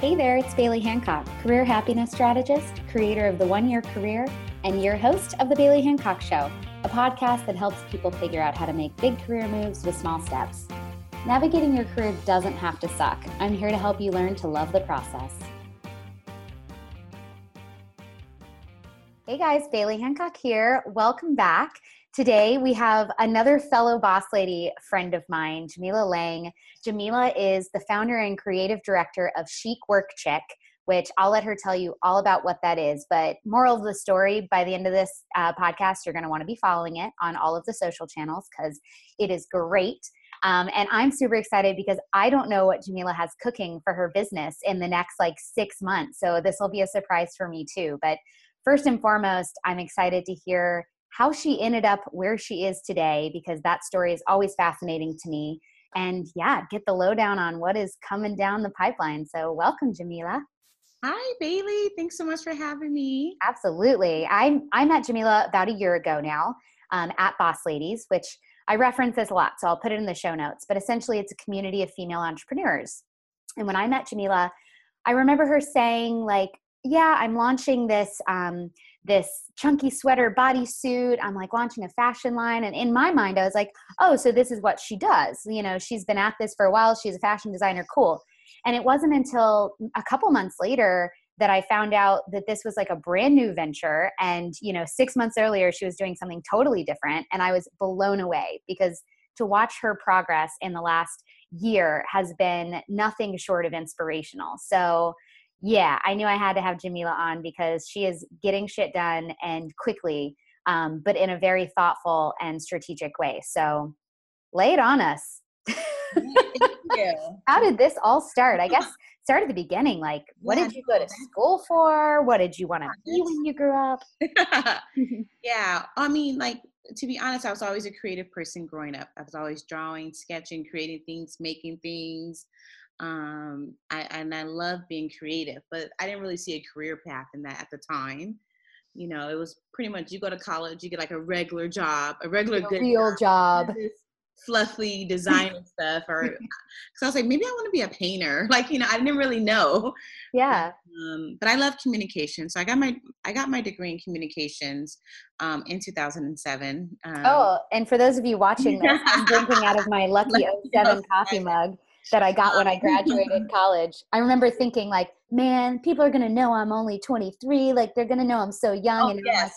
Hey there, it's Bailey Hancock, career happiness strategist, creator of the One Year Career, and your host of The Bailey Hancock Show, a podcast that helps people figure out how to make big career moves with small steps. Navigating your career doesn't have to suck. I'm here to help you learn to love the process. Hey guys, Bailey Hancock here. Welcome back. Today we have another fellow boss lady friend of mine, Jamilah Lang. Jamilah is the founder and creative director of Chic Work Chick, which I'll let her tell you all about what that is. But moral of the story, by the end of this uh, podcast, you're going to want to be following it on all of the social channels because it is great. Um, and I'm super excited because I don't know what Jamilah has cooking for her business in the next like six months. So this will be a surprise for me too. But first and foremost, I'm excited to hear how she ended up where she is today because that story is always fascinating to me. And yeah, get the lowdown on what is coming down the pipeline. So, welcome, Jamilah. Hi, Bailey. Thanks so much for having me. Absolutely. I, I met Jamilah about a year ago now um, at Boss Ladies, which I reference this a lot, so I'll put it in the show notes. But essentially, it's a community of female entrepreneurs. And when I met Jamilah, I remember her saying, like, yeah, I'm launching this um, this chunky sweater bodysuit. I'm like launching a fashion line. And in my mind, I was like, oh, so this is what she does. You know, she's been at this for a while. She's a fashion designer. Cool. And it wasn't until a couple months later that I found out that this was like a brand new venture. And, you know, six months earlier, she was doing something totally different. And I was blown away because to watch her progress in the last year has been nothing short of inspirational. So, yeah, I knew I had to have Jamilah on because she is getting shit done and quickly, um, but in a very thoughtful and strategic way. So lay it on us. How did this all start? I guess start at the beginning. Like, what yeah, did you go to school for? What did you want to be when you grew up? yeah, I mean, like to be honest, I was always a creative person growing up. I was always drawing, sketching, creating things, making things um I, and i love being creative but i didn't really see a career path in that at the time. You know it was pretty much you go to college you get like a regular job a regular a good real job, job. fluffy design stuff or because i was like maybe i want to be a painter. Like you know i didn't really know. Yeah. um, but i love communication so i got my i got my degree in communications um, in 2007 um, oh and for those of you watching this i'm drinking out of my lucky 07 coffee mug that I got when I graduated college. I remember thinking like, man, people are gonna know I'm only 23. Like they're gonna know I'm so young. Oh, and yes.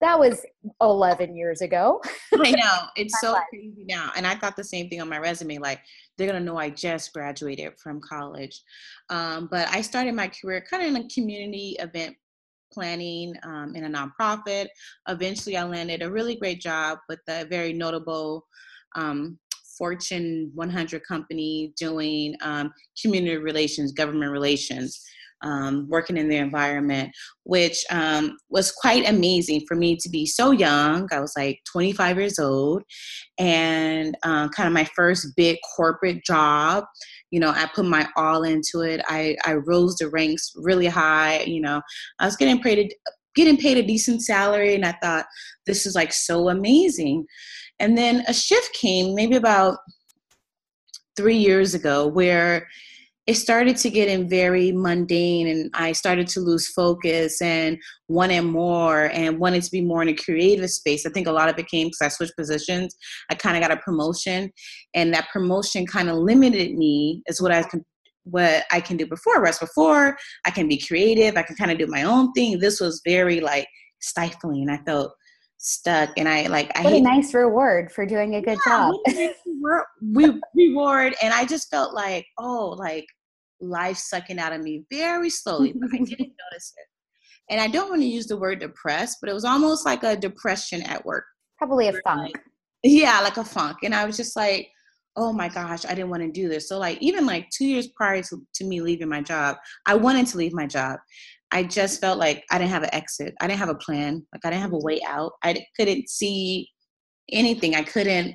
that was 11 years ago. I know it's so crazy now, and I thought the same thing on my resume. Like they're gonna know I just graduated from college, um, but I started my career kind of in a community event planning um, in a nonprofit. Eventually, I landed a really great job with a very notable um, Fortune 100 company doing um, community relations, government relations, um, working in the environment, which um, was quite amazing for me to be so young. I was like 25 years old, and uh, kind of my first big corporate job. You know, I put my all into it. I, I rose the ranks really high. You know, I was getting paid getting paid a decent salary, and I thought this is like so amazing. And then a shift came maybe about three years ago where it started to get in very mundane and I started to lose focus and wanted more and wanted to be more in a creative space. I think a lot of it came because I switched positions. I kind of got a promotion and that promotion kind of limited me as what I can what I can do before. Whereas before I can be creative, I can kind of do my own thing. This was very like stifling. I felt stuck and I like I what a nice reward for doing a good yeah, job. we reward and I just felt like, oh, like life sucking out of me very slowly, but I didn't notice it. And I don't want to use the word depressed, but it was almost like a depression at work. Probably a funk. Like, yeah, like a funk. And I was just like, oh my gosh, I didn't want to do this. So like even like two years prior to, to me leaving my job, I wanted to leave my job. I just felt like I didn't have an exit. I didn't have a plan. Like I didn't have a mm-hmm. way out. I couldn't see anything. I couldn't.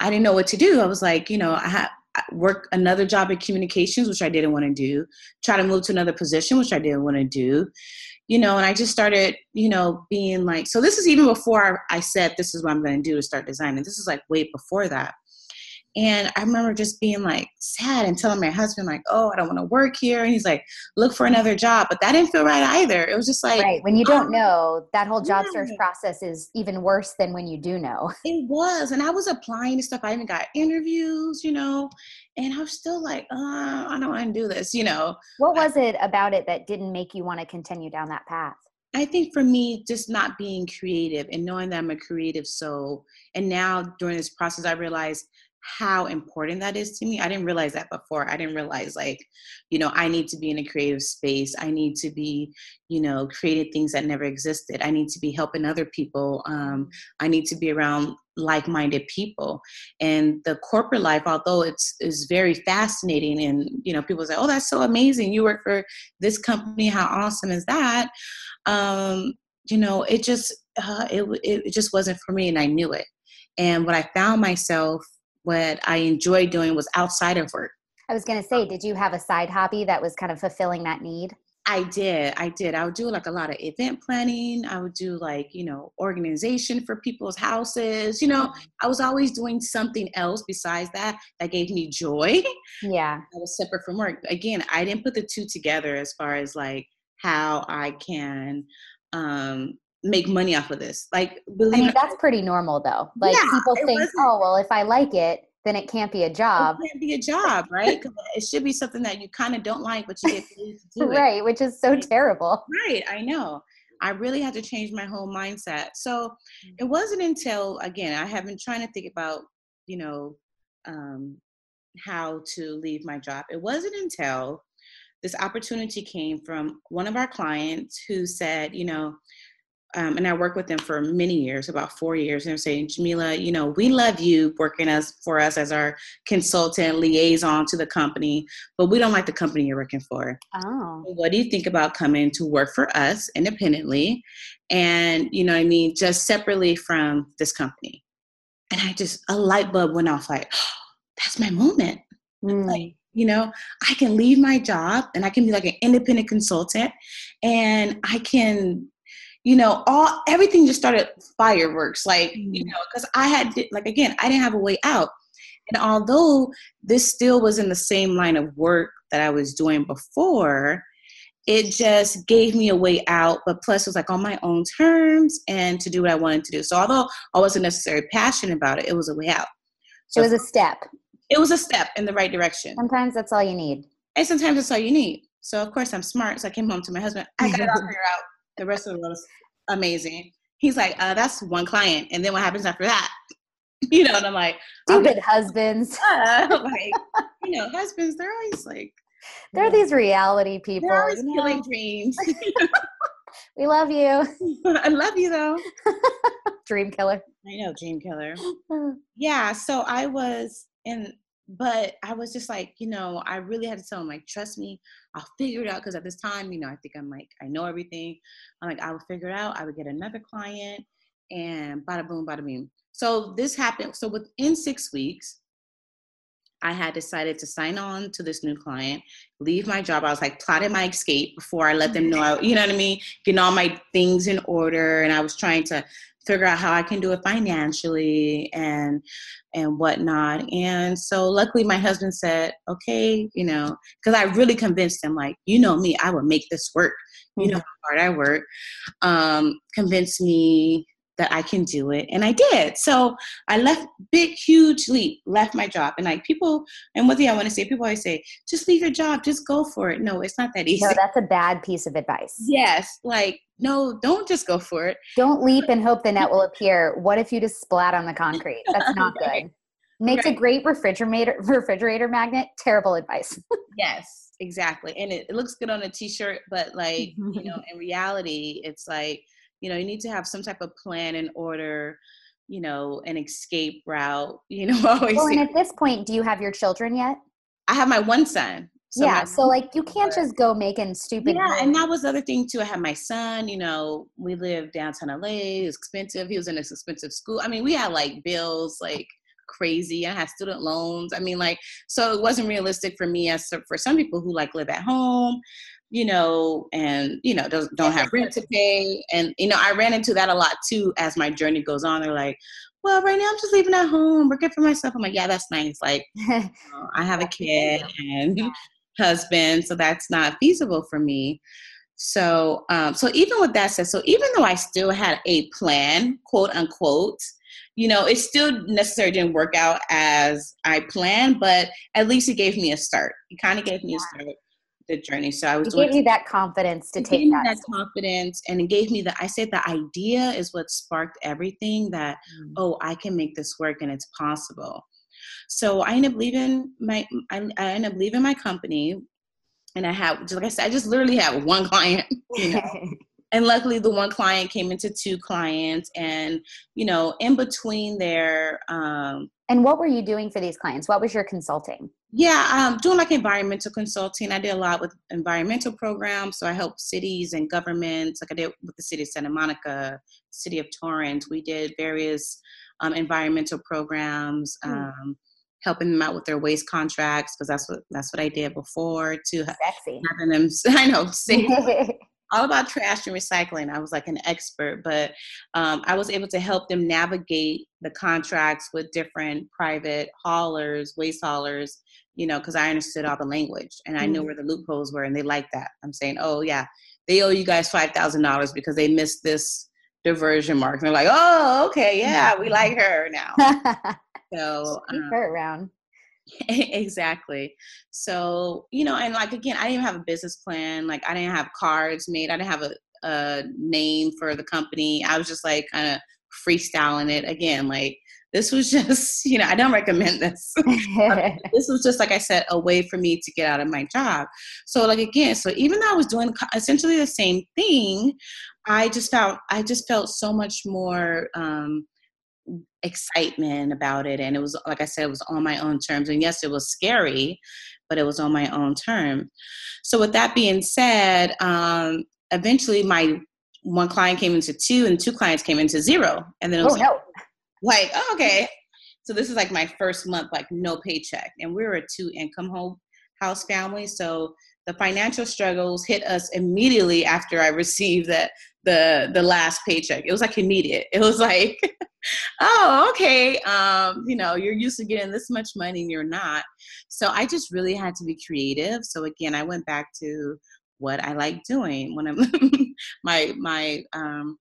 I didn't know what to do. I was like, you know, I had work another job in communications, which I didn't want to do. Try to move to another position, which I didn't want to do. You know, and I just started, you know, being like, so this is even before I said this is what I'm going to do to start designing. This is like way before that. And I remember just being like sad and telling my husband, like, oh, I don't want to work here. And he's like, look for another job. But that didn't feel right either. It was just like, right. When you don't know, that whole job yeah. search process is even worse than when you do know. It was. And I was applying to stuff. I even got interviews, you know, and I was still like, uh, I don't want to do this, you know. What was it about it that didn't make you want to continue down that path? I think for me, just not being creative and knowing that I'm a creative soul. And now during this process, I realized how important that is to me. I didn't realize that before. I didn't realize like, you know, I need to be in a creative space. I need to be, you know, creating things that never existed. I need to be helping other people. Um, I need to be around like-minded people. And the corporate life, although it's is very fascinating, and you know, people say, "Oh, that's so amazing! You work for this company. How awesome is that?" Um, you know, it just uh, it it just wasn't for me, and I knew it. And what I found myself what I enjoyed doing was outside of work. I was going to say, did you have a side hobby that was kind of fulfilling that need? I did. I did. I would do like a lot of event planning. I would do like, you know, organization for people's houses. You know, I was always doing something else besides that that gave me joy. Yeah. I was separate from work. Again, I didn't put the two together as far as like how I can um make money off of this. Like, believe I mean, that's pretty normal though. Like yeah, people think, oh, well, if I like it, then it can't be a job. It can't be a job, right? it should be something that you kind of don't like, but you get paid to do it. Right, which is so terrible. Right, I know. I really had to change my whole mindset. So it wasn't until again, I have been trying to think about, you know, um, how to leave my job. It wasn't until this opportunity came from one of our clients who said, you know, um, and I worked with them for many years, about four years. And they're saying, Jamilah, you know, we love you working as for us as our consultant liaison to the company, but we don't like the company you're working for. Oh. What do you think about coming to work for us independently, and you know, I mean, just separately from this company? And I just a light bulb went off. Like, oh, that's my moment. Mm. Like, you know, I can leave my job and I can be like an independent consultant, and I can you know, all everything just started fireworks, like, mm-hmm. you know, because I had, like, again, I didn't have a way out. And although this still was in the same line of work that I was doing before, it just gave me a way out, but plus it was like on my own terms and to do what I wanted to do. So although I wasn't necessarily passionate about it, it was a way out. So it was a step. It was a step in the right direction. Sometimes that's all you need. And sometimes that's all you need. So of course I'm smart. So I came home to my husband. I got it all figured out the rest of the was amazing. He's like, uh, that's one client. And then what happens after that? You know, and I'm like, stupid husbands. Uh, like, you know, husbands, they're always like, they're these reality people. They're always you know? killing dreams. we love you. I love you though. dream killer. I know, dream killer. yeah. So I was in but I was just like, you know, I really had to tell him, like, trust me, I'll figure it out. Because at this time, you know, I think I'm like, I know everything. I'm like, I will figure it out. I would get another client, and bada boom, bada boom. So this happened. So within six weeks, I had decided to sign on to this new client, leave my job. I was like plotting my escape before I let them know, I, you know what I mean? Getting all my things in order. And I was trying to figure out how I can do it financially and and whatnot. And so luckily my husband said, okay, you know, because I really convinced him, like, you know me, I will make this work. You know mm-hmm. how hard I work. Um, convinced me that I can do it. And I did. So I left big, huge leap, left my job. And like people, and one thing I want to say, people always say, just leave your job, just go for it. No, it's not that easy. No, that's a bad piece of advice. Yes. Like, no, don't just go for it. Don't leap and hope the net will appear. What if you just splat on the concrete? That's not good. Makes right. a great refrigerator refrigerator magnet. Terrible advice. yes, exactly. And it, it looks good on a t-shirt, but like, you know, in reality, it's like you know you need to have some type of plan in order you know an escape route you know always well, and at this point do you have your children yet i have my one son so yeah so like you can't just go making stupid yeah and that was the other thing too i have my son you know we live downtown la it's expensive he was in this expensive school i mean we had like bills like crazy. I had student loans. I mean, like, so it wasn't realistic for me as for some people who like live at home you know, and you know, don't don't have rent to pay. And you know, I ran into that a lot too as my journey goes on. They're like, well, right now I'm just leaving at home, working for myself. I'm like, yeah, that's nice. Like, I have a kid and husband, so that's not feasible for me. So, um, so even with that said, so even though I still had a plan, quote unquote, you know, it still necessarily didn't work out as I planned, but at least it gave me a start. It kind of gave me a start the journey. So I was it gave you that confidence to take that, that confidence and it gave me the I said the idea is what sparked everything that mm. oh I can make this work and it's possible. So I ended up leaving my I, I ended up leaving my company and I have just like I said I just literally had one client, you know. and luckily the one client came into two clients and you know in between there um and what were you doing for these clients what was your consulting yeah um doing like environmental consulting i did a lot with environmental programs so i helped cities and governments like i did with the city of santa monica city of torrance we did various um, environmental programs mm. um, helping them out with their waste contracts because that's what that's what I did before to Sexy. having them I know save all about trash and recycling. I was like an expert, but um, I was able to help them navigate the contracts with different private haulers, waste haulers, you know, because I understood all the language and I knew mm-hmm. where the loopholes were, and they liked that. I'm saying, oh yeah, they owe you guys five thousand dollars because they missed this diversion mark. And they're like, oh, okay, yeah, we like her now. so keep um, her around. exactly. So, you know, and like again, I didn't have a business plan. Like I didn't have cards made. I didn't have a, a name for the company. I was just like kind of freestyling it again. Like this was just, you know, I don't recommend this. this was just like I said, a way for me to get out of my job. So like again, so even though I was doing essentially the same thing, I just felt I just felt so much more um excitement about it and it was like i said it was on my own terms and yes it was scary but it was on my own term so with that being said um, eventually my one client came into two and two clients came into zero and then it was oh, no. Like, oh, okay so this is like my first month like no paycheck and we were a two income home house family so the financial struggles hit us immediately after i received that the the last paycheck it was like immediate it was like oh, okay. Um, you know, you're used to getting this much money and you're not. So I just really had to be creative. So again, I went back to what I like doing when I'm my my um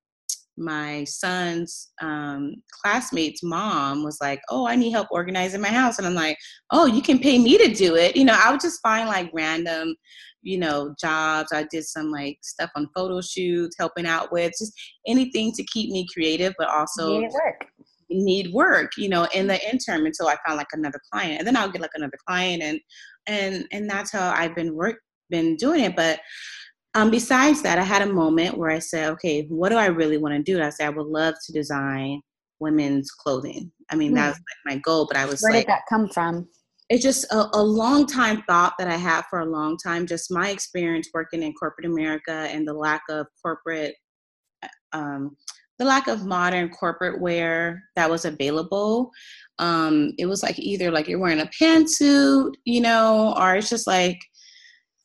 my son's um, classmate's mom was like, "Oh, I need help organizing my house," and I'm like, "Oh, you can pay me to do it." You know, I would just find like random, you know, jobs. I did some like stuff on photo shoots, helping out with just anything to keep me creative, but also need work. Need work, you know, in the interim until I found like another client, and then I'll get like another client, and and and that's how I've been work been doing it, but um, besides that, I had a moment where I said, okay, what do I really want to do? And I said, I would love to design women's clothing. I mean, mm. that was like my goal, but I was where like, did that come from? It's just a, a long time thought that I had for a long time. Just my experience working in corporate America and the lack of corporate, uh, um, the lack of modern corporate wear that was available. Um, it was like either like you're wearing a pantsuit, you know, or it's just like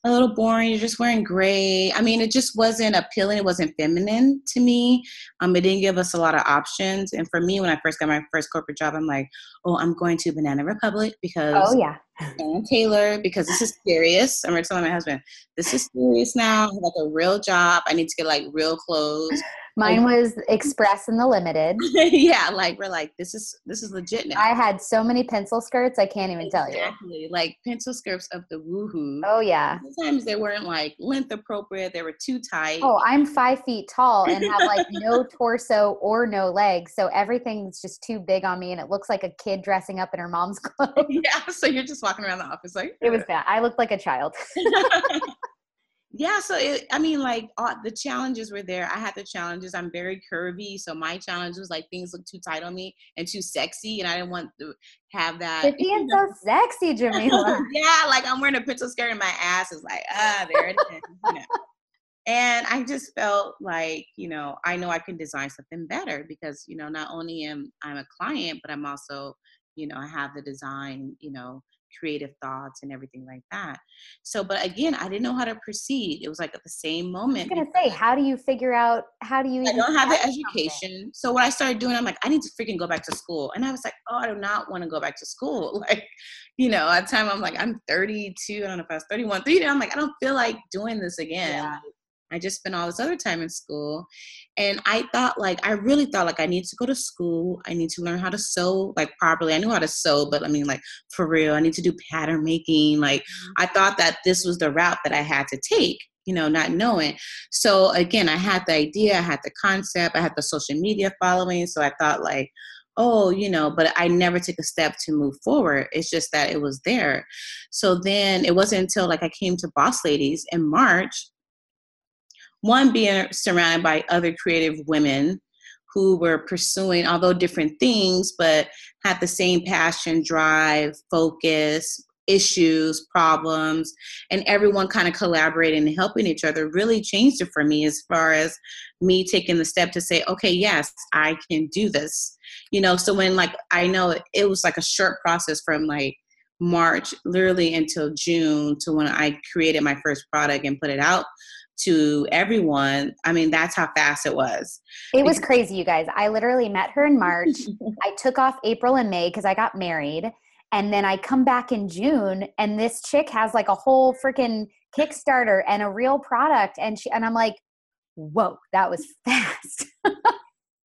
a little boring. You're just wearing gray. I mean, it just wasn't appealing. It wasn't feminine to me. Um, it didn't give us a lot of options. And for me, when I first got my first corporate job, I'm like, oh, I'm going to Banana Republic because oh yeah, Ann Taylor because this is serious. I'm telling my husband, this is serious now. I have like a real job. I need to get like real clothes. Mine was Express and the Limited. yeah, like we're like this is this is legit now. I had so many pencil skirts, I can't even exactly. tell you. Exactly, like pencil skirts of the woohoo. Oh yeah. Sometimes they weren't like length appropriate. They were too tight. Oh, I'm five feet tall and have like no torso or no legs, so everything's just too big on me, and it looks like a kid dressing up in her mom's clothes. yeah, so you're just walking around the office like it was bad. I looked like a child yeah so it, i mean like uh, the challenges were there. I had the challenges. I'm very curvy so my challenge was like things look too tight on me and too sexy and i didn't want to have that. But being so sexy jamilah. Yeah like i'm wearing a pencil skirt and my ass is like ah there it is you know. and i just felt like you know i know i can design something better because you know not only am i'm a client but i'm also you know i have the design you know creative thoughts and everything like that. So, but again, I didn't know how to proceed. It was like at the same moment. I was gonna say, how do you figure out how do you? I don't have the education. Something? So what I started doing, I'm like, I need to freaking go back to school. And I was like, oh, I do not want to go back to school. Like, you know, at the time I'm like, I'm 32. I don't know if I was 31, 30. I'm like, I don't feel like doing this again. Yeah. I just spent all this other time in school. And I thought like I really thought like I need to go to school. I need to learn how to sew like properly. I knew how to sew, but I mean like for real, I need to do pattern making. Like mm-hmm. I thought that this was the route that I had to take, you know, not knowing. So again, I had the idea, I had the concept, I had the social media following. So I thought like, oh, you know, but I never took a step to move forward. It's just that it was there. So then it wasn't until like I came to Boss Ladies in March one being surrounded by other creative women who were pursuing although different things but had the same passion drive focus issues problems and everyone kind of collaborating and helping each other really changed it for me as far as me taking the step to say okay yes i can do this. You know so when like i know it was like a short process from like march literally until june to when i created my first product and put it out to everyone. I mean, that's how fast it was. It was crazy, you guys. I literally met her in March. I took off April and May because I got married. And then I come back in June and this chick has like a whole freaking Kickstarter and a real product. And she and I'm like, whoa, that was fast.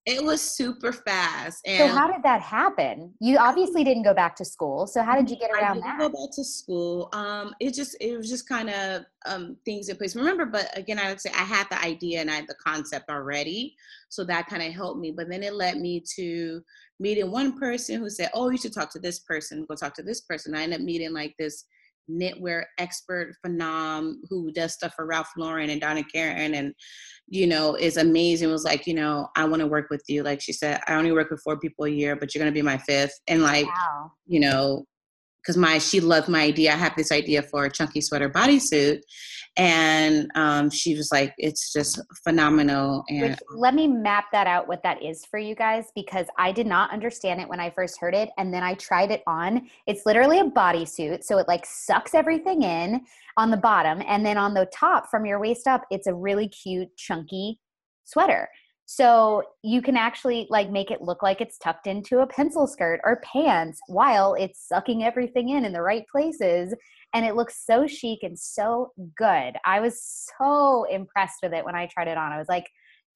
It was super fast. And so how did that happen? You obviously didn't go back to school. So how did you get around that? I didn't that? Go back to school. Um, it just it was just kind of um, things in place. Remember, but again, I would say I had the idea and I had the concept already, so that kind of helped me. But then it led me to meeting one person who said, "Oh, you should talk to this person. Go talk to this person." I ended up meeting like this knitwear expert phenom who does stuff for Ralph Lauren and Donna Karan and you know is amazing was like you know I want to work with you. Like she said I only work with four people a year but you're going to be my fifth. And like wow. you know because my she loved my idea. I have this idea for a chunky sweater bodysuit and um, she was like it's just phenomenal and Which, let me map that out what that is for you guys because i did not understand it when i first heard it and then i tried it on. It's literally a bodysuit so it like sucks everything in on the bottom and then on the top from your waist up it's a really cute chunky sweater. So you can actually like make it look like it's tucked into a pencil skirt or pants while it's sucking everything in in the right places and it looks so chic and so good. I was so impressed with it when I tried it on. I was like,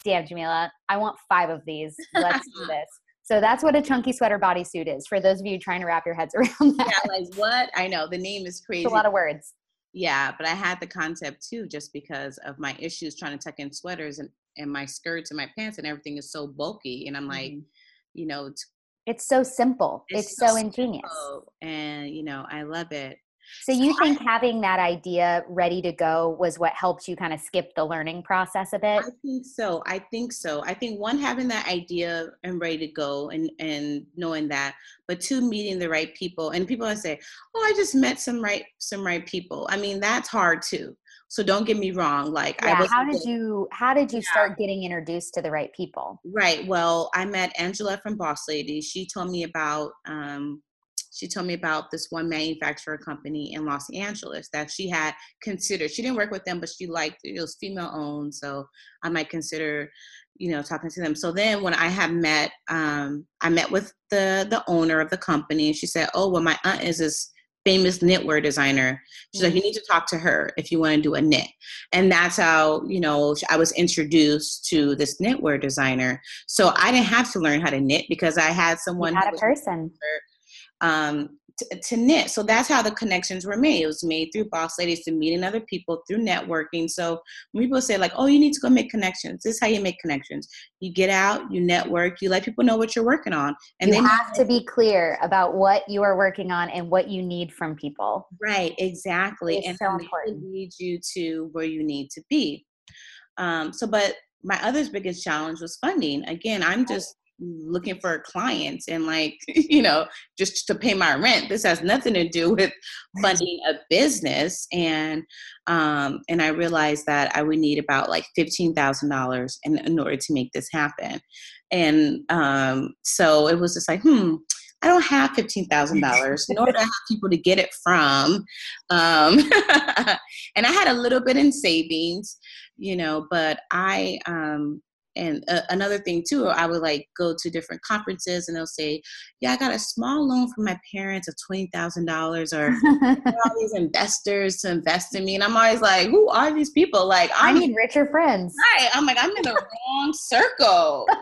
damn, Jamilah, I want five of these. Let's do this. So that's what a chunky sweater bodysuit is for those of you trying to wrap your heads around that. Yeah, like what? I know the name is crazy. It's a lot of words. Yeah, but I had the concept too, just because of my issues trying to tuck in sweaters and, and my skirts and my pants and everything is so bulky. And I'm like, mm-hmm. you know, it's it's so simple. It's, it's so, so ingenious. And you know, I love it. So you so think I, having that idea ready to go was what helped you kind of skip the learning process a bit? I think so. I think so. I think one having that idea and ready to go and and knowing that, but two meeting the right people and people I say, "Oh, I just met some right some right people." I mean, that's hard too. So don't get me wrong. Like, yeah, how did you how did you yeah. start getting introduced to the right people? Right. Well, I met Angela from Boss Lady. She told me about um, she told me about this one manufacturer company in Los Angeles that she had considered. She didn't work with them, but she liked it. Was female owned, so I might consider, you know, talking to them. So then when I had met, um, I met with the the owner of the company, and she said, "Oh, well, my aunt is this." famous knitwear designer. She's like, you need to talk to her if you want to do a knit. And that's how, you know, I was introduced to this knitwear designer. So I didn't have to learn how to knit because I had someone. You had a person um, to, to knit. So that's how the connections were made. It was made through boss ladies to meeting other people through networking. So when people say like, "Oh, you need to go make connections," this is how you make connections. You get out, you network, you let people know what you're working on, and you have to be clear about what you are working on and what you need from people. Right, exactly, it's and so important. lead you to where you need to be. Um, so, but my other biggest challenge was funding. Again, I'm just looking for clients and like you know just to pay my rent. This has nothing to do with funding a business. And um and i realized that i would need about like $15000 in, in order to make this happen. And um so it was just like hmm I don't have $15,000 in order to have people to get it from. Um, and I had a little bit in savings, you know, but I, um, and uh, another thing too i would like go to different conferences and they'll say yeah i got a small loan from my parents of $20000 or all these investors to invest in me. And i'm always like who are these people? Like I'm, i need richer friends. Right. I'm like i'm in the wrong circle.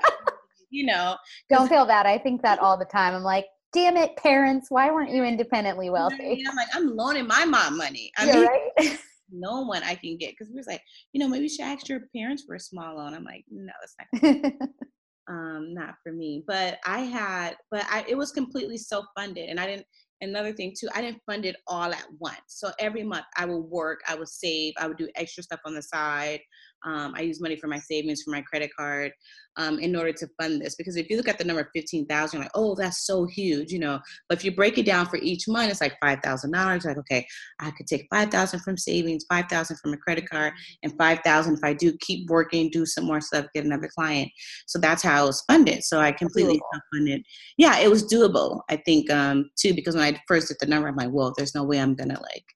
You know? Don't feel bad. I think that all the time. I'm like damn it parents why weren't you independently wealthy? I'm like i'm loaning my mom money. I mean, right no one I can get because we was like, you know, maybe you should ask your parents for a small loan. I'm like, no, that's not um not for me. But I had, but I it was completely self funded, and I didn't. Another thing too, I didn't fund it all at once. So every month I would work, I would save, I would do extra stuff on the side. Um, I use money for my savings for my credit card um, in order to fund this. Because if you look at the number 15,000, like, oh, that's so huge, you know. But if you break it down for each month, it's like $5,000. Like, okay, I could take 5,000 from savings, 5,000 from a credit card, and 5,000 if I do keep working, do some more stuff, get another client. So that's how I was funded. So I completely funded. Yeah, it was doable. I think um, too, because when I first did the number, I'm like, well, there's no way I'm gonna like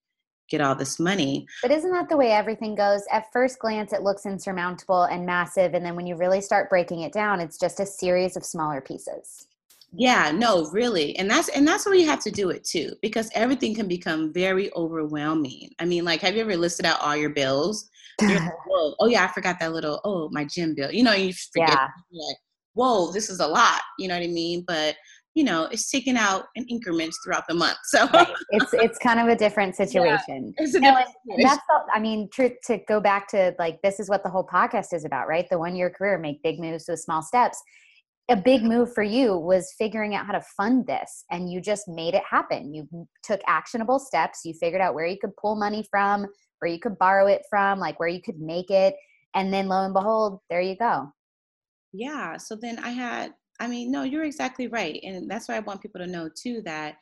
get all this money. But isn't that the way everything goes? At first glance, it looks insurmountable and massive. And then when you really start breaking it down, it's just a series of smaller pieces. Yeah, no, really. And that's and that's where you have to do it too, because everything can become very overwhelming. I mean, like, have you ever listed out all your bills? like, oh yeah, I forgot that little, oh, my gym bill. You know, you forget yeah. like, whoa, this is a lot. You know what I mean? But you know, it's taken out in increments throughout the month. So right. it's it's kind of a different situation. Yeah, situation. that's the, I mean, to to go back to like this is what the whole podcast is about, right? The one year career, make big moves with small steps. A big move for you was figuring out how to fund this, and you just made it happen. You took actionable steps. You figured out where you could pull money from, where you could borrow it from, like where you could make it, and then lo and behold, there you go. Yeah. So then I had I mean, no, you're exactly right. And that's why I want people to know too that,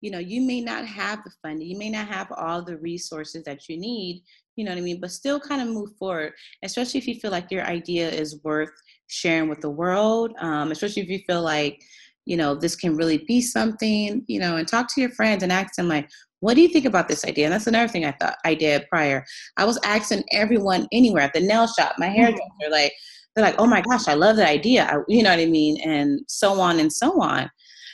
you know, you may not have the funding, you may not have all the resources that you need, you know what I mean, but still kind of move forward, especially if you feel like your idea is worth sharing with the world, um, especially if you feel like, you know, this can really be something, you know, and talk to your friends and ask them like, what do you think about this idea? And that's another thing I thought I did prior. I was asking everyone anywhere at the nail shop, my mm-hmm. hairdresser, like, they're like, oh my gosh, I love that idea. I, you know what I mean? And so on and so on.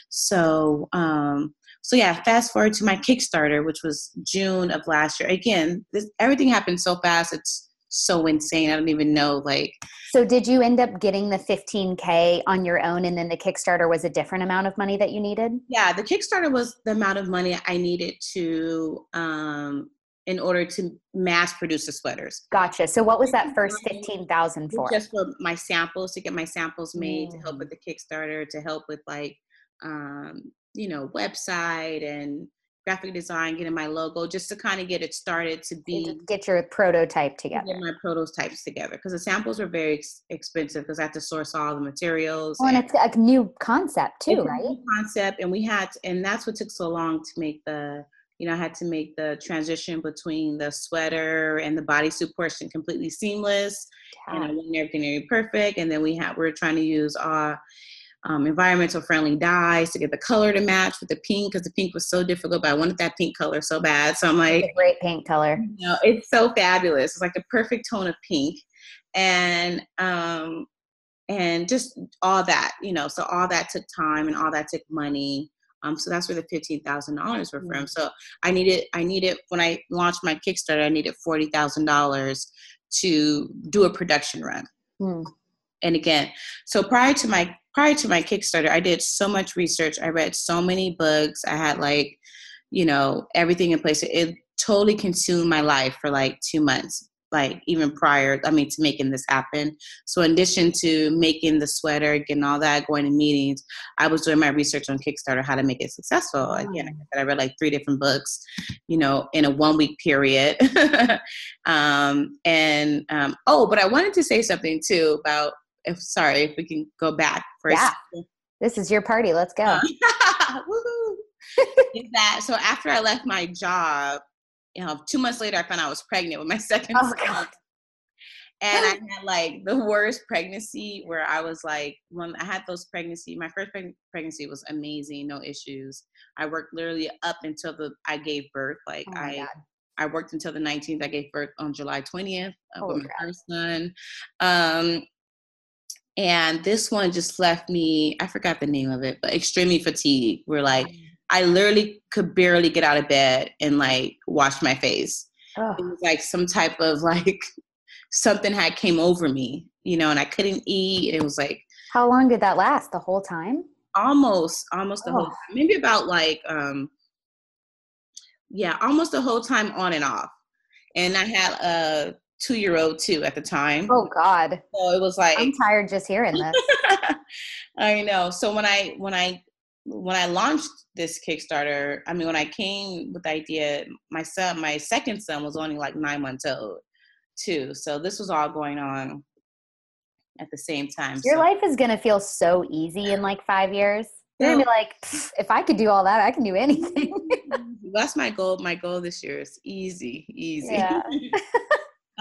So, um, so yeah, fast forward to my Kickstarter, which was June of last year. Again, this, everything happened so fast. It's so insane. I don't even know. Like, so did you end up getting the 15k on your own, and then the Kickstarter was a different amount of money that you needed? Yeah, the Kickstarter was the amount of money I needed to um, in order to mass produce the sweaters. Gotcha. So what was that first 15,000 for? Just for my samples to get my samples made mm. to help mm. with the Kickstarter, to help with like um, you know, website and graphic design, getting my logo, just to kind of get it started to be get your prototype together. Get my prototypes together because the samples are very ex- expensive because I have to source all the materials. And, and it's a new concept too, right? concept, and we had, and that's what took so long to make the you know, I had to make the transition between the sweater and the bodysuit portion completely seamless. Yeah. And I wanted everything to be perfect. And then we had we are trying to use our um, environmental friendly dyes to get the color to match with the pink because the pink was so difficult, but I wanted that pink color so bad. So I'm like, great pink color. You know, it's so fabulous. It's like the perfect tone of pink, and um, and just all that, you know. So all that took time and all that took money. Um, so that's where the fifteen thousand dollars were from. Mm-hmm. So I needed, I needed when I launched my Kickstarter, I needed forty thousand dollars to do a production run. Mm. And again, so prior to my prior to my Kickstarter, I did so much research. I read so many books. I had like, you know, everything in place. It totally consumed my life for like two months like even prior i mean to making this happen. So in addition to making the sweater getting all that going to meetings i was doing my research on kickstarter how to make it successful. Again i read like three different books you know in a one week period. Um, and um, oh but i wanted to say something too about if sorry if we can go back for yeah. this is your party. Let's go. Is that so after i left my job you know, two months later, I found out I was pregnant with my second oh, son. and I had like the worst pregnancy where I was like, when I had those pregnancy, my first preg- pregnancy was amazing, no issues. I worked literally up until the I gave birth. Like Oh I, God. I worked until the 19th. I gave birth on July 20th uh, with my crap. first son. Um, and this one just left me. I forgot the name of it, but extremely fatigued. We're like, I literally could barely get out of bed and like wash my face Ugh. it was like some type of like something had came over me, you know, and I couldn't eat. It was like How long did that last? The whole time? almost, almost the whole Oh. time, maybe about like, um, yeah, almost the whole time on and off. And I had a two year old too at the time. Oh God. So it was like, I'm tired just hearing this. I know. So when I, when I, when I launched this Kickstarter, I mean, when I came with the idea, my son, my second son was only like nine months old too. So this was all going on at the same time. Your so, life is gonna feel so easy in like five years. You're gonna be like, if I could do all that, I can do anything. that's my goal. My goal this year is easy, easy. Yeah.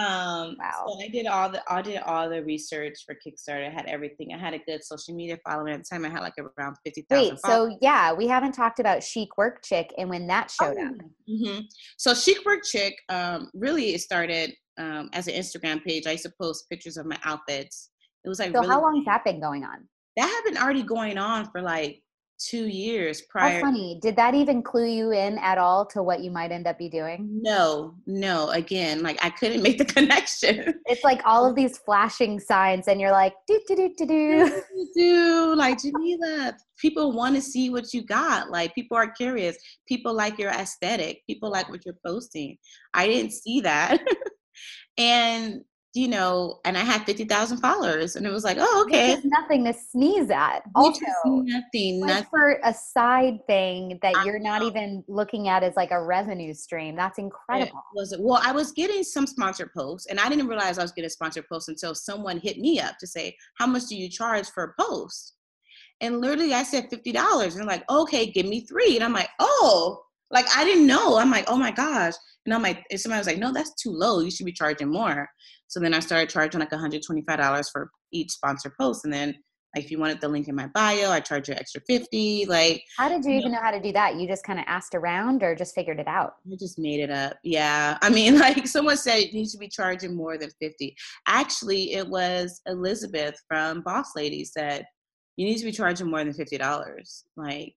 um, Wow. So I did all the I did all the research for Kickstarter. I had everything. I had a good social media following at the time. I had like around fifty thousand. Wait, so yeah, we haven't talked about Chic Work Chick and when that showed up. hmm So Chic Work Chick, um, really it started um, as an Instagram page. I used to post pictures of my outfits. It was like So really, how long has that been going on? that had been already going on for like two years How prior. funny. Did that even clue you in at all to what you might end up be doing? No, no. Again, like I couldn't make the connection. It's like all of these flashing signs, and you're like, do do do do do. do like Jamilah. People want to see what you got. Like people are curious. People like your aesthetic. People like what you're posting. I didn't see that, and you know, and I had fifty thousand followers, and it was like, oh, okay. Nothing to sneeze at. Also, nothing, nothing. for a side thing that I you're not even looking at as like a revenue stream. That's It incredible. was well, I was getting some sponsored posts, and I didn't realize I was getting sponsored posts until someone hit me up to say, "How much do you charge for a post?" And literally, I said fifty dollars, and they're like, "Okay, give me three. And I'm like, "Oh, like I didn't know." I'm like, "Oh my gosh!" And I'm like, and somebody was like, "No, that's too low. You should be charging more." So then I started charging like 125 dollars for each sponsored post, and then like if you wanted the link in my bio, I charge you extra fifty. Like How did you Yeah. even know how to do that? You just kind of asked around or just figured it out? I just made it up. Yeah. I mean, like someone said you need to be charging more than 50. Actually, it was Elizabeth from Boss Lady said you need to be charging more than $50. Like,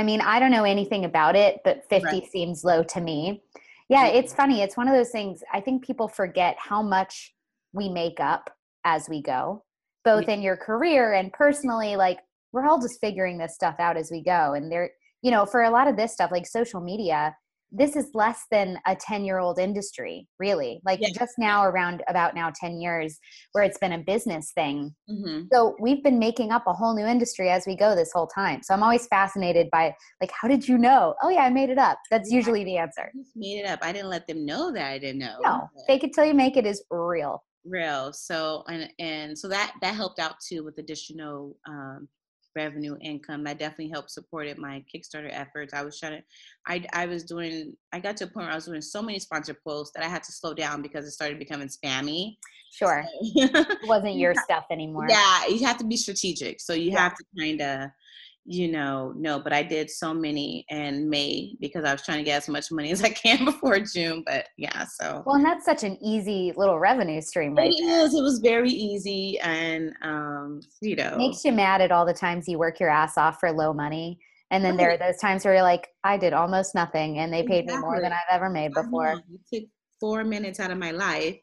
I mean, I don't know anything about it, but 50 Right. seems low to me. Yeah, Yeah. it's funny. It's one of those things. I think people forget how much we make up as we go, both in your career and personally. Like, we're all just figuring this stuff out as we go. And there, you know, for a lot of this stuff, like social media, this is less than a 10 year old industry, really. Like, Yeah. just now, around about now 10 years, where it's been a business thing. mhm. So we've been making up a whole new industry as we go this whole time. So I'm always fascinated by like, how did you know? Oh yeah, I made it up. That's usually the answer. Made it up. I didn't let them know that I didn't know. No, fake it till you make it is real. real. So and and so that that helped out too with additional um revenue income. That definitely helped supported my Kickstarter efforts. I was trying to I I was doing I got to a point where I was doing so many sponsored posts that I had to slow down because it started becoming spammy. Sure, it wasn't your stuff anymore. yeah, you have to be strategic. So you Yeah. have to kind of you know, no, but I did so many in May because I was trying to get as much money as I can before June. But yeah, so Well, and that's such an easy little revenue stream, right? it is. It was very easy, and um, you know, Makes you mad at all the times you work your ass off for low money. And then there are those times where you're like, I did almost nothing and they paid me more than I've ever made before. It took four minutes out of my life.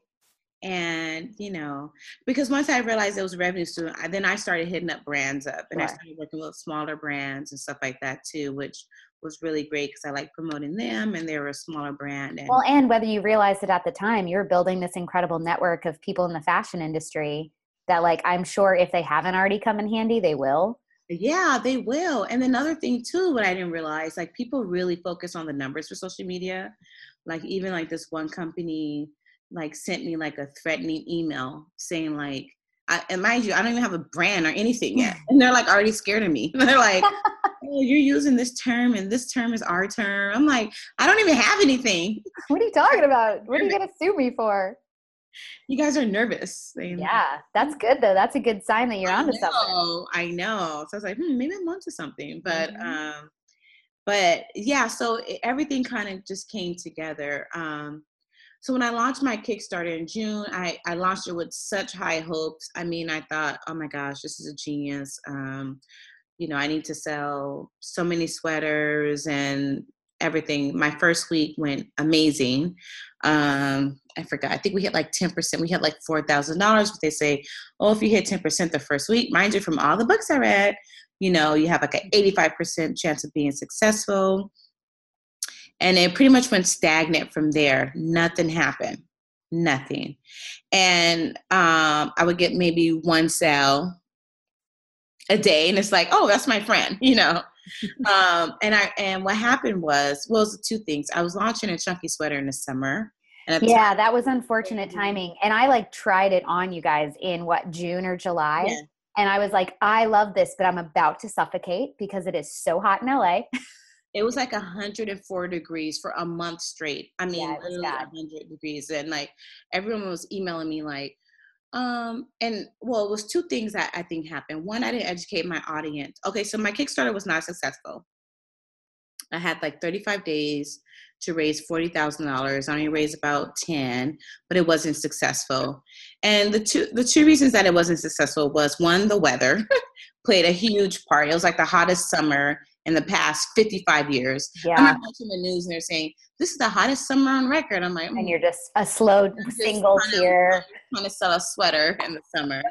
And, you know, because once I realized it was a revenue stream, I, then I started hitting up brands up and I started working with smaller brands and stuff like that too, which was really great because I like promoting them and they were a smaller brand. And Well, and whether you realized it at the time, you're building this incredible network of people in the fashion industry that, like, I'm sure if they haven't already come in handy, they will. yeah, they will. And another thing too, what I didn't realize, like people really focus on the numbers for social media. Like even like this one company like sent me like a threatening email saying like I, and mind you, I don't even have a brand or anything yet. And they're like already scared of me. they're like, oh, you're using this term and this term is our term. I'm like, I don't even have anything. What are you talking about? What are you going to sue me for? you guys are nervous. Yeah, that's good though. That's a good sign that you're I onto know, something. I know. So I was like, hmm, maybe I'm onto something. But Mhm. um, but yeah, so it, everything kind of just came together. Um, so when I launched my Kickstarter in June, I, I launched it with such high hopes. I mean, I thought, oh my gosh, this is a genius. Um, you know, I need to sell so many sweaters and everything. My first week went amazing. Um, I forgot. I think we hit like 10%. We had like $4,000, but they say, oh, if you hit 10% the first week, mind you, from all the books I read, you know, you have like an 85% chance of being successful. And it pretty much went stagnant from there. Nothing happened. Nothing. And um, I would get maybe one sale a day, and it's like, oh, that's my friend, you know. um, and I and what happened was, well, it was two things. I was launching a chunky sweater in the summer. And at the Yeah, time- that was unfortunate timing. And I like tried it on you guys in what June or July. Yeah. And I was like, I love this, but I'm about to suffocate because it is so hot in LA. it was like 104 degrees for a month straight. I mean, Yeah, literally bad. 100 degrees. And like everyone was emailing me like, um, and well, it was two things that I think happened. One, I didn't educate my audience. Okay, so my Kickstarter was not successful. I had like 35 days to raise $40,000. I only raised about 10, but it wasn't successful. And the two the two reasons that it wasn't successful was one, the weather played a huge part. It was like the hottest summer in the past 55 years. Yeah. I'm not watching the news and they're saying this is the hottest summer on record. I'm like, And "Mm, you're just a slow just single to- trying to sell a sweater in the summer.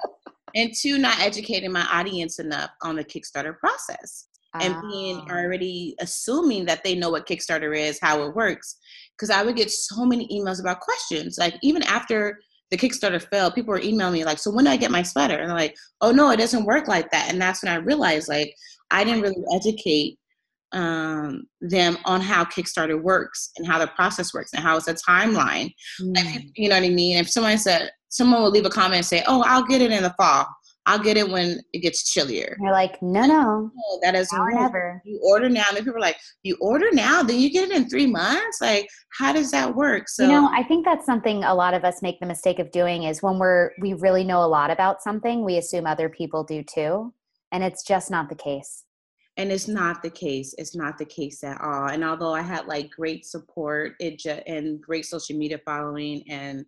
And two, not educating my audience enough on the Kickstarter process and being Ah. already assuming that they know what Kickstarter is, how it works. Because I would get so many emails about questions. Like even after the Kickstarter failed, people were emailing me like, "So when do I get my sweater?" And I'm like, "Oh no, it doesn't work like that." And that's when I realized like I didn't really educate um, them on how Kickstarter works and how the process works and how it's a timeline. Like, Mm. you know what I mean? If someone said, someone will leave a comment and say, "Oh, I'll get it in the fall. I'll get it when it gets chillier." You're like, no, no, No, that doesn't now or work. never. You order now, and then people are like, "You order now, then you get it in three months." Like, how does that work? So you know, I think that's something a lot of us make the mistake of doing is when we're we really know a lot about something, we assume other people do too, and it's just not the case. and it's not the case it's not the case at all and although i had like great support it and great social media following and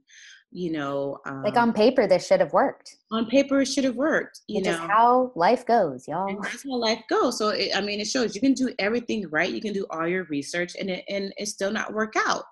you know um, Like on paper, this should have worked. on paper it should have worked you know how life goes, y'all. and that's how life goes so it, i mean it shows you can do everything right you can do all your research and it and it still not work out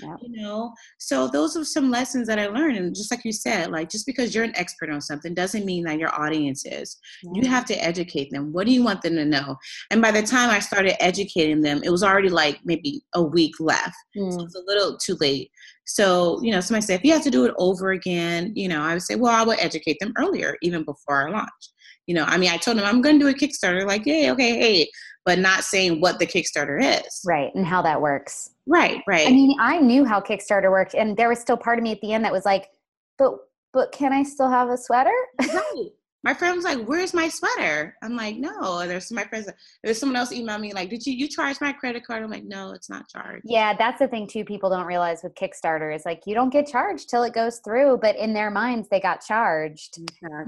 You know? So those are some lessons that i learned and just like you said like just because you're an expert on something doesn't mean that your audience is. You have to educate them. What do you want them to know? And by the time i started educating them it was already like maybe a week left. So Mm. it's a little too late. So you know somebody said if you have to do it over again you know i would say well i would educate them earlier even before our launch. You know i mean i told them i'm going to do a kickstarter like yeah okay hey but not saying what the kickstarter is Right, and how that works. right right I mean, I knew how Kickstarter worked, and there was still part of me at the end that was like, but but can I still have a sweater? right. My friend was like, "Where's my sweater?" I'm like, "No." There's my friends. There's someone else emailed me like, "Did you you charge my credit card?" I'm like, "No, it's not charged." Yeah, that's the thing too. People don't realize with Kickstarter is like you don't get charged till it goes through, but in their minds they got charged,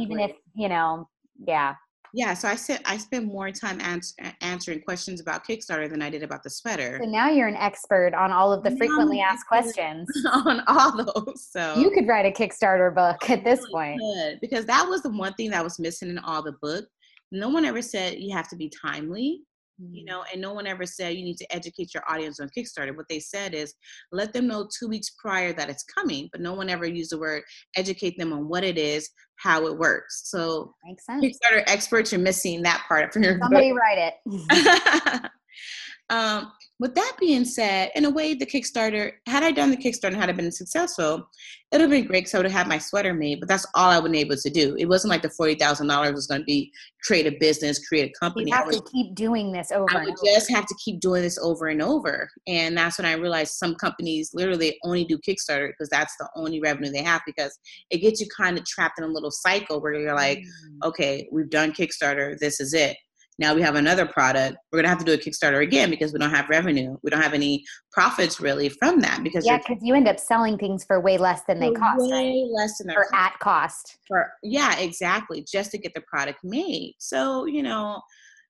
even if you know. Yeah, yeah. So I said I spent more time ans- answering questions about Kickstarter than I did about the sweater so now you're an expert on all of the Now frequently asked questions. on all those. So You could write a Kickstarter book at this really point. could, because that was the one thing that was missing in all the book. No one ever said you have to be timely. Mm. you know, and no one ever said you need to educate your audience on Kickstarter. What they said is let them know two weeks prior that it's coming, but no one ever used the word educate them on what it is, how it works. So Makes sense. Kickstarter experts you're missing that part from your Somebody write it. um, with that being said, in a way, the Kickstarter, had I done the Kickstarter and had it been successful, it would have been great because I would have had my sweater made, but that's all I would have been able to do. It wasn't like the $40,000 was going to be create a business, create a company. You have was to keep doing this over I would just have to keep doing this over and over. And that's when I realized some companies literally only do Kickstarter because that's the only revenue they have because it gets you kind of trapped in a little cycle where you're like, Mm. okay, we've done Kickstarter, this is it. Now we have another product. We're gonna have to do a Kickstarter again because we don't have revenue. We don't have any profits really from that because yeah, because you end up selling things for way less than they cost, way right? less than or at cost. For yeah, exactly, just to get the product made. So you know,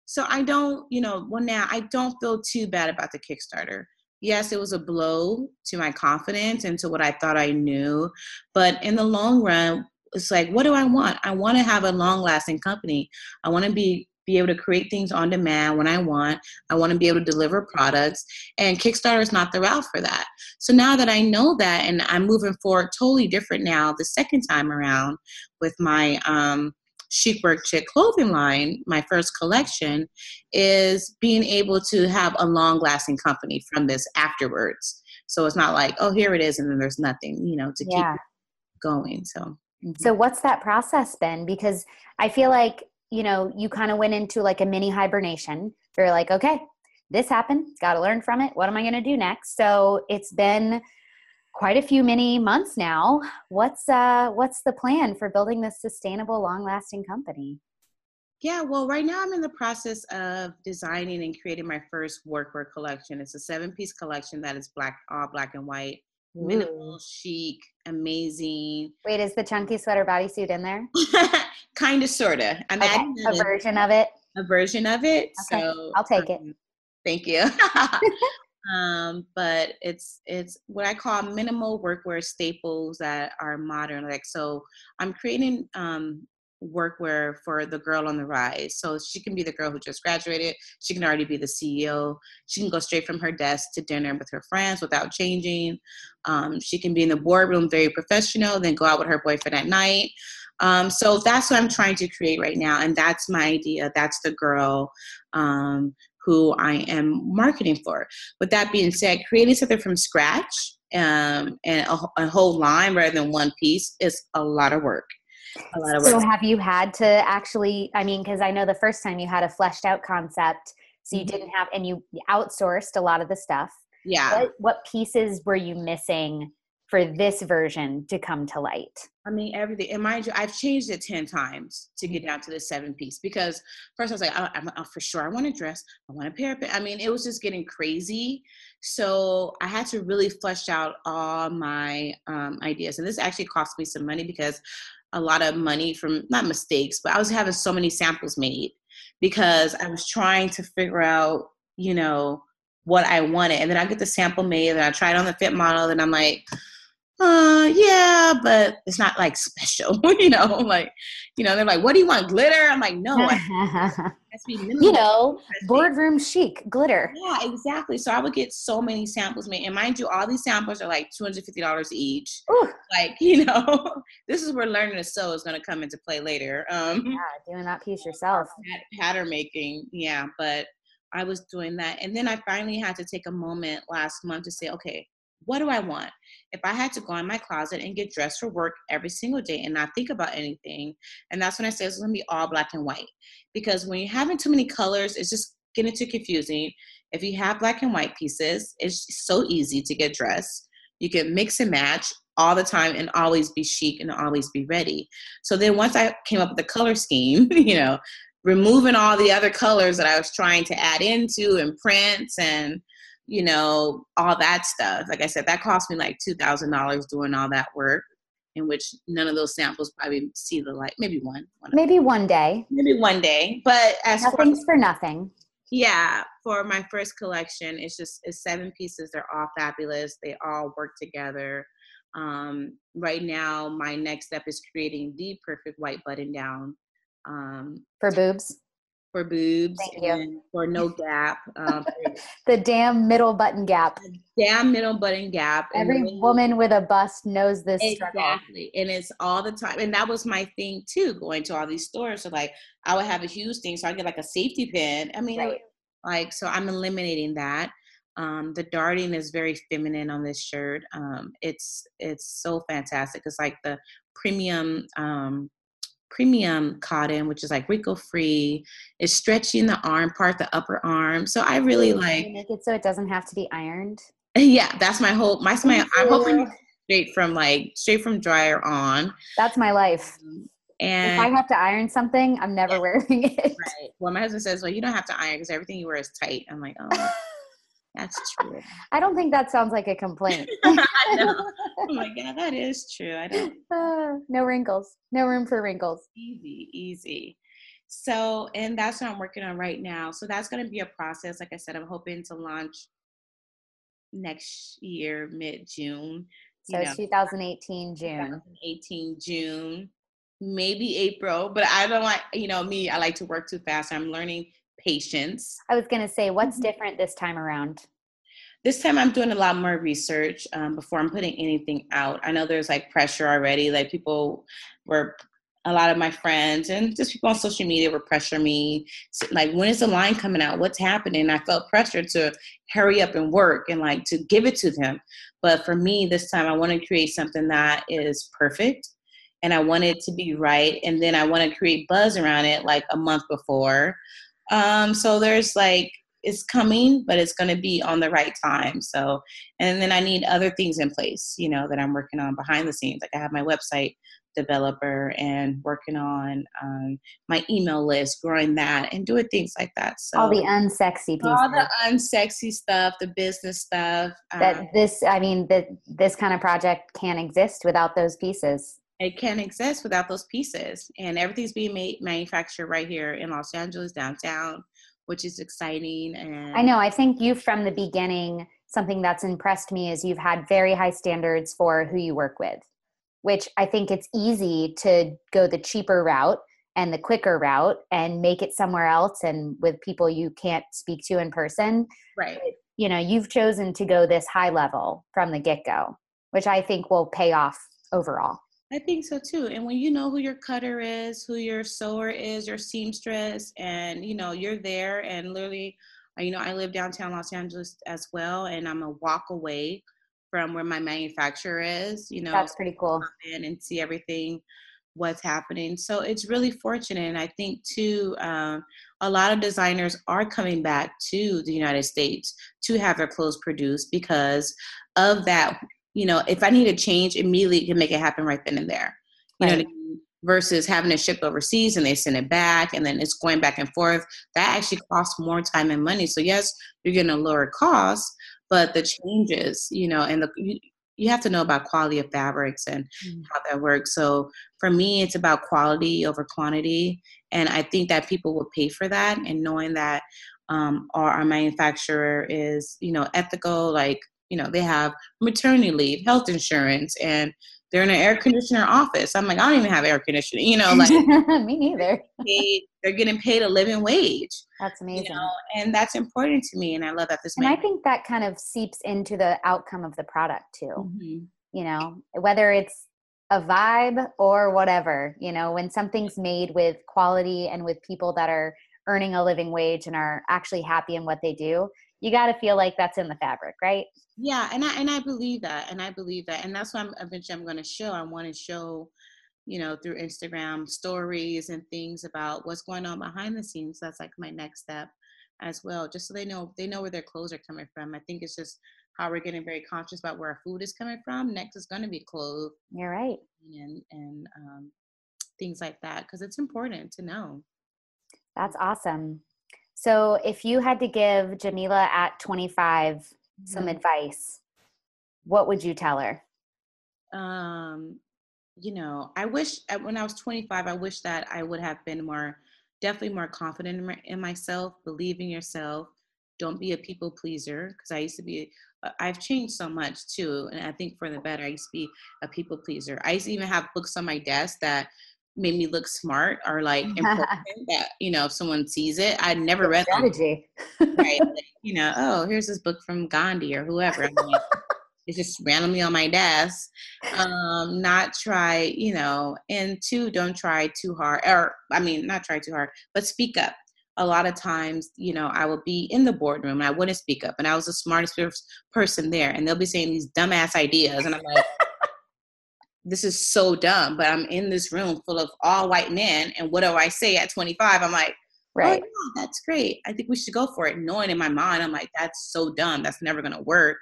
so I don't, you know, well now I don't feel too bad about the Kickstarter yes, it was a blow to my confidence and to what I thought I knew. But in the long run, it's like, what do I want? I want to have a long lasting company. I want to be be able to create things on demand when I want. I want to be able to deliver products, and Kickstarter is not the route for that. So now that I know that, and I'm moving forward totally different now, the second time around with my um, Chic Work Chick clothing line, my first collection, is being able to have a long lasting company from this afterwards. So it's not like, oh, here it is, and then there's nothing, you know, to yeah. keep going. So. Mm-hmm. So what's that process been? Because I feel like you know, you kind of went into like a mini hibernation. You're like, okay, this happened, got to learn from it. What am I going to do next? So it's been quite a few many months now. What's uh what's the plan for building this sustainable, long-lasting company? Yeah, well, right now I'm in the process of designing and creating my first workwear collection. It's a seven-piece collection that is black, all black and white, Ooh. minimal, chic, amazing. Wait, is the chunky sweater bodysuit in there? kind of, sorta. I'm okay. adding a version of it. A version of it. Okay. So I'll take um, it. Thank you. um, but it's it's what I call minimal workwear staples that are modern. Like so, I'm creating um, workwear for the girl on the rise. So she can be the girl who just graduated. She can already be the CEO. She can go straight from her desk to dinner with her friends without changing. Um, she can be in the boardroom very professional, then go out with her boyfriend at night. Um, so that's what I'm trying to create right now. And that's my idea. That's the girl um, who I am marketing for. With that being said, creating something from scratch um, and a, a whole line rather than one piece is a lot of work. A lot of work. So have you had to actually, I mean, because I know the first time you had a fleshed out concept, so you mm-hmm. didn't have, and you outsourced a lot of the stuff. Yeah. What, what pieces were you missing for this version to come to light? I mean, everything. And mind you, I've changed it 10 times to get down to the seven piece because first I was like, oh, I'm, oh, for sure, I want a dress, I want a pair of I mean, it was just getting crazy. So I had to really flesh out all my um, ideas. And this actually cost me some money because a lot of money from, not mistakes, but I was having so many samples made because I was trying to figure out, you know, what I wanted. And then I get the sample made and I try it on the fit model and I'm like, uh, yeah, but it's not like special, you know, like, you know, they're like, what do you want, glitter? I'm like, no, you know, boardroom chic, glitter. Yeah, exactly. So I would get so many samples made. And mind you, all these samples are like $250 each. Ooh. Like, you know, this is where learning to sew is going to come into play later. Um, yeah, doing that piece yourself. Pattern making. Yeah, but I was doing that. And then I finally had to take a moment last month to say, okay, what do I want? If I had to go in my closet and get dressed for work every single day and not think about anything, and that's when I say it's gonna be all black and white. Because when you're having too many colors, it's just getting too confusing. If you have black and white pieces, it's so easy to get dressed. You can mix and match all the time and always be chic and always be ready. So then once I came up with the color scheme, you know, removing all the other colors that I was trying to add into and prints and you know, all that stuff. Like I said, that cost me like two thousand dollars doing all that work, in which none of those samples probably see the light. Maybe one. one maybe one day. Maybe one day. But as nothing's for, for nothing. Yeah, for my first collection, it's just it's seven pieces. They're all fabulous. They all work together. Um, right now, my next step is creating the perfect white button down. Um, for boobs for boobs and for no gap. Um, the damn middle button gap. Damn middle button gap. Every woman with a bust knows this exactly, struggle. and it's all the time. And that was my thing too, going to all these stores. So like, I would have a huge thing, so I get like a safety pin. I mean, right. like, so I'm eliminating that. Um, the darting is very feminine on this shirt. Um, it's it's so fantastic. It's like the premium um, premium cotton, which is like wrinkle free. It's stretchy in the arm part, the upper arm. So I really like make it so it doesn't have to be ironed. Yeah, that's my whole my my I'm hoping straight from like straight from dryer on. That's my life. And if I have to iron something, I'm never yeah. wearing it. Right. Well, my husband says, "Well, you don't have to iron because everything you wear is tight." I'm like, "Oh, that's true." I don't think that sounds like a complaint. Know. Oh my god, that is true. I don't. Uh, no wrinkles. No room for wrinkles. Easy, easy. So, and that's what I'm working on right now. So that's going to be a process. Like I said, I'm hoping to launch next year, mid June. So know, 2018 June. 2018 June, maybe April. But I don't like, you know, me. I like to work too fast. I'm learning patience. I was going to say, what's mm-hmm. different this time around? This time I'm doing a lot more research um, before I'm putting anything out. I know there's like pressure already. Like people were a lot of my friends and just people on social media were pressuring me like when is the line coming out what's happening i felt pressure to hurry up and work and like to give it to them but for me this time i want to create something that is perfect and i want it to be right and then i want to create buzz around it like a month before um, so there's like it's coming but it's going to be on the right time so and then i need other things in place you know that i'm working on behind the scenes like i have my website developer and working on um, my email list, growing that, and doing things like that. So all the unsexy pieces, all the unsexy stuff, the business stuff. That um, this, I mean, that this kind of project can't exist without those pieces. It can't exist without those pieces, and everything's being made manufactured right here in Los Angeles downtown, which is exciting. And I know. I think you from the beginning. Something that's impressed me is you've had very high standards for who you work with which I think it's easy to go the cheaper route and the quicker route and make it somewhere else and with people you can't speak to in person. Right. But, you know, you've chosen to go this high level from the get go, which I think will pay off overall. I think so too. And when you know who your cutter is, who your sewer is, your seamstress, and you know, you're there and literally, uh, you know, I live downtown Los Angeles as well, and I'm a walk away from where my manufacturer is. You know, that's pretty cool. In and see everything what's happening. So it's really fortunate. And I think too, um, a lot of designers are coming back to the United States to have their clothes produced because of that. You know, if I need a change, immediately can make it happen right then and there. You right. know I mean? Versus having to ship overseas and they send it back and then it's going back and forth. That actually costs more time and money. So yes, you're getting a lower cost, but the changes, you know, and the you, you have to know about quality of fabrics and mm. how that works. So for me, it's about quality over quantity, and I think that people will pay for that. And knowing that um, our, our manufacturer is, you know, ethical, like you know, they have maternity leave, health insurance, and they're in an air conditioner office. I'm like, I don't even have air conditioning, you know, like me neither. they, are getting paid a living wage. That's amazing. You know, and that's important to me. And I love that this And I think that kind of seeps into the outcome of the product too. Mm-hmm. You know, whether it's a vibe or whatever, you know, when something's made with quality and with people that are earning a living wage and are actually happy in what they do, you got to feel like that's in the fabric, right? Yeah, and I and I believe that, and I believe that, and that's what I'm eventually I'm going to show. I want to show, you know, through Instagram stories and things about what's going on behind the scenes. That's like my next step as well, just so they know they know where their clothes are coming from. I think it's just how we're getting very conscious about where our food is coming from. Next is going to be clothes. You're right. And and um, things like that because it's important to know. That's awesome. So, if you had to give Jamilah at 25 mm-hmm. some advice, what would you tell her? Um, you know, I wish uh, when I was 25, I wish that I would have been more, definitely more confident in, my, in myself, believe in yourself. Don't be a people pleaser because I used to be. Uh, I've changed so much too, and I think for the better. I used to be a people pleaser. I used to even have books on my desk that made me look smart or like important that you know if someone sees it I'd never read strategy. Right like, you know oh here's this book from gandhi or whoever. It's just randomly on my desk. Um not try you know and two don't try too hard or i mean not try too hard but speak up. A lot of times, you know, I would be in the boardroom and I wouldn't speak up, and I was the smartest person there, and they'll be saying these dumbass ideas, and I'm like, this is so dumb, but I'm in this room full of all white men. And what do I say at 25? I'm like, oh, Right. Oh, yeah, that's great. I think we should go for it. Knowing in my mind, I'm like, that's so dumb. That's never going to work.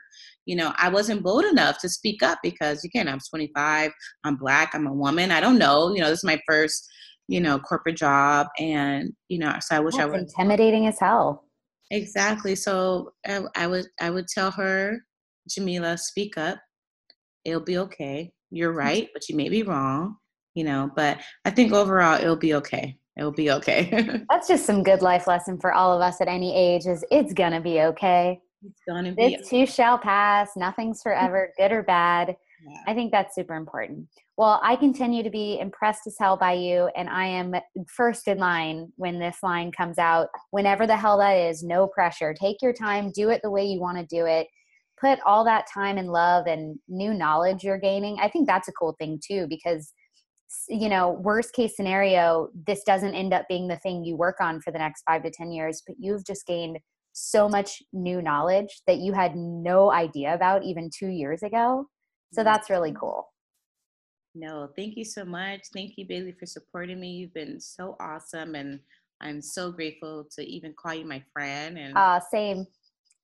You know, I wasn't bold enough to speak up because, again, I'm 25. I'm black. I'm a woman. I don't know. You know, this is my first, you know, corporate job. And, you know, so I wish that's I would. intimidating as hell. Exactly. So I, I would, I would tell her, Jamilah, speak up. It'll be okay. You're mm-hmm. right, but you may be wrong. You know, but I think overall it'll be okay it'll be okay. That's just some good life lesson for all of us at any age is it's gonna be okay. It's gonna be this too shall pass, nothing's forever, good or bad. Yeah. I think that's super important. Well, I continue to be impressed as hell by you, and I am first in line when this line comes out. Whenever the hell that is, no pressure. Take your time, do it the way you want to do it. Put all that time and love and new knowledge you're gaining. I think that's a cool thing too, because you know worst case scenario this doesn't end up being the thing you work on for the next five to ten years but you've just gained so much new knowledge that you had no idea about even two years ago. So that's really cool. No thank you so much. Thank you bailey for supporting me. You've been so awesome and i'm so grateful to even call you my friend and uh same.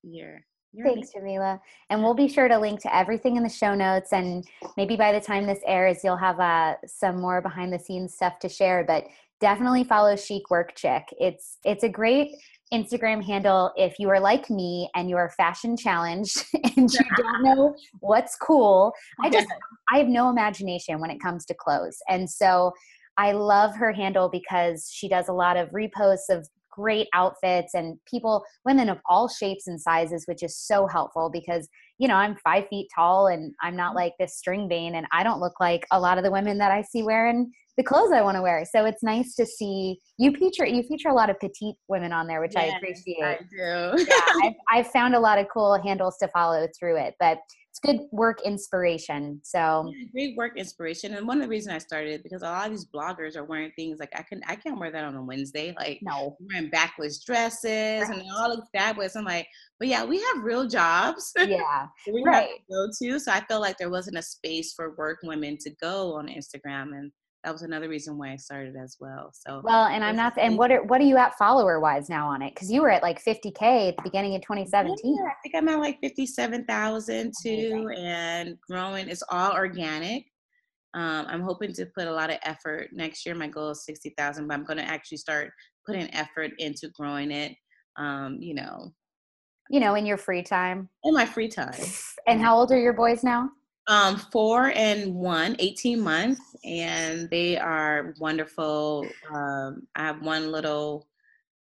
You're you're Thanks, Jamilah. And we'll be sure to link to everything in the show notes. And maybe by the time this airs, you'll have uh, some more behind the scenes stuff to share. But definitely follow Chic Work Chick. It's it's a great Instagram handle if you are like me and you are fashion challenged and you don't know what's cool. I just I have no imagination when it comes to clothes. And so I love her handle because she does a lot of reposts of great outfits and people, women of all shapes and sizes, which is so helpful because, you know, I'm five feet tall and I'm not mm-hmm. like this string bean and I don't look like a lot of the women that I see wearing the clothes I want to wear. So it's nice to see you feature you feature a lot of petite women on there, which yes, I appreciate. I do. yeah, I've, I've found a lot of cool handles to follow through it, but it's good work inspiration. So yeah, great work inspiration. And one of the reasons I started because a lot of these bloggers are wearing things like I can I can't wear that on a Wednesday. Like no wearing backless dresses right. and they all look fabulous. I'm like, but yeah, we have real jobs. Yeah. we right. have to go to. So I felt like there wasn't a space for work women to go on Instagram and that was another reason why I started as well. So well, and I'm not. And what are what are you at follower wise now on it? Because you were at like 50k at the beginning of 2017. Yeah, I think I'm at like 57,000 too, and growing. It's all organic. Um, I'm hoping to put a lot of effort next year. My goal is 60,000, but I'm going to actually start putting effort into growing it. Um, you know, you know, in your free time. In my free time. And how old are your boys now? Um, four and one, 18 months, and they are wonderful. Um, I have one little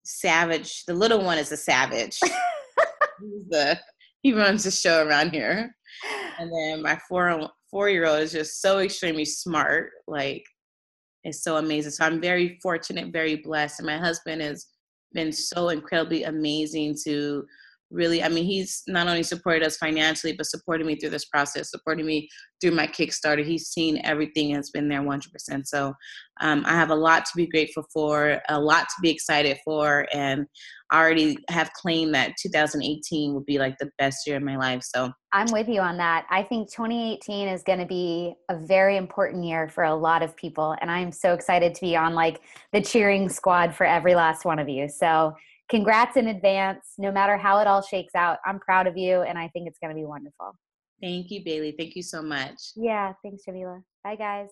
savage. The little one is a savage. He's the he runs the show around here, and then my four four year old is just so extremely smart. Like, it's so amazing. So I'm very fortunate, very blessed, and my husband has been so incredibly amazing to really i mean he's not only supported us financially but supported me through this process supporting me through my kickstarter. He's seen everything and has been there 100% so um, i have a lot to be grateful for a lot to be excited for and i already have claimed that 2018 will be like the best year of my life. So i'm with you on that. I think 2018 is going to be a very important year for a lot of people and i'm so excited to be on like the cheering squad for every last one of you. So congrats in advance. No matter how it all shakes out, I'm proud of you and I think it's going to be wonderful. Thank you, Bailey. Thank you so much. Yeah, thanks, Jamilah. Bye, guys.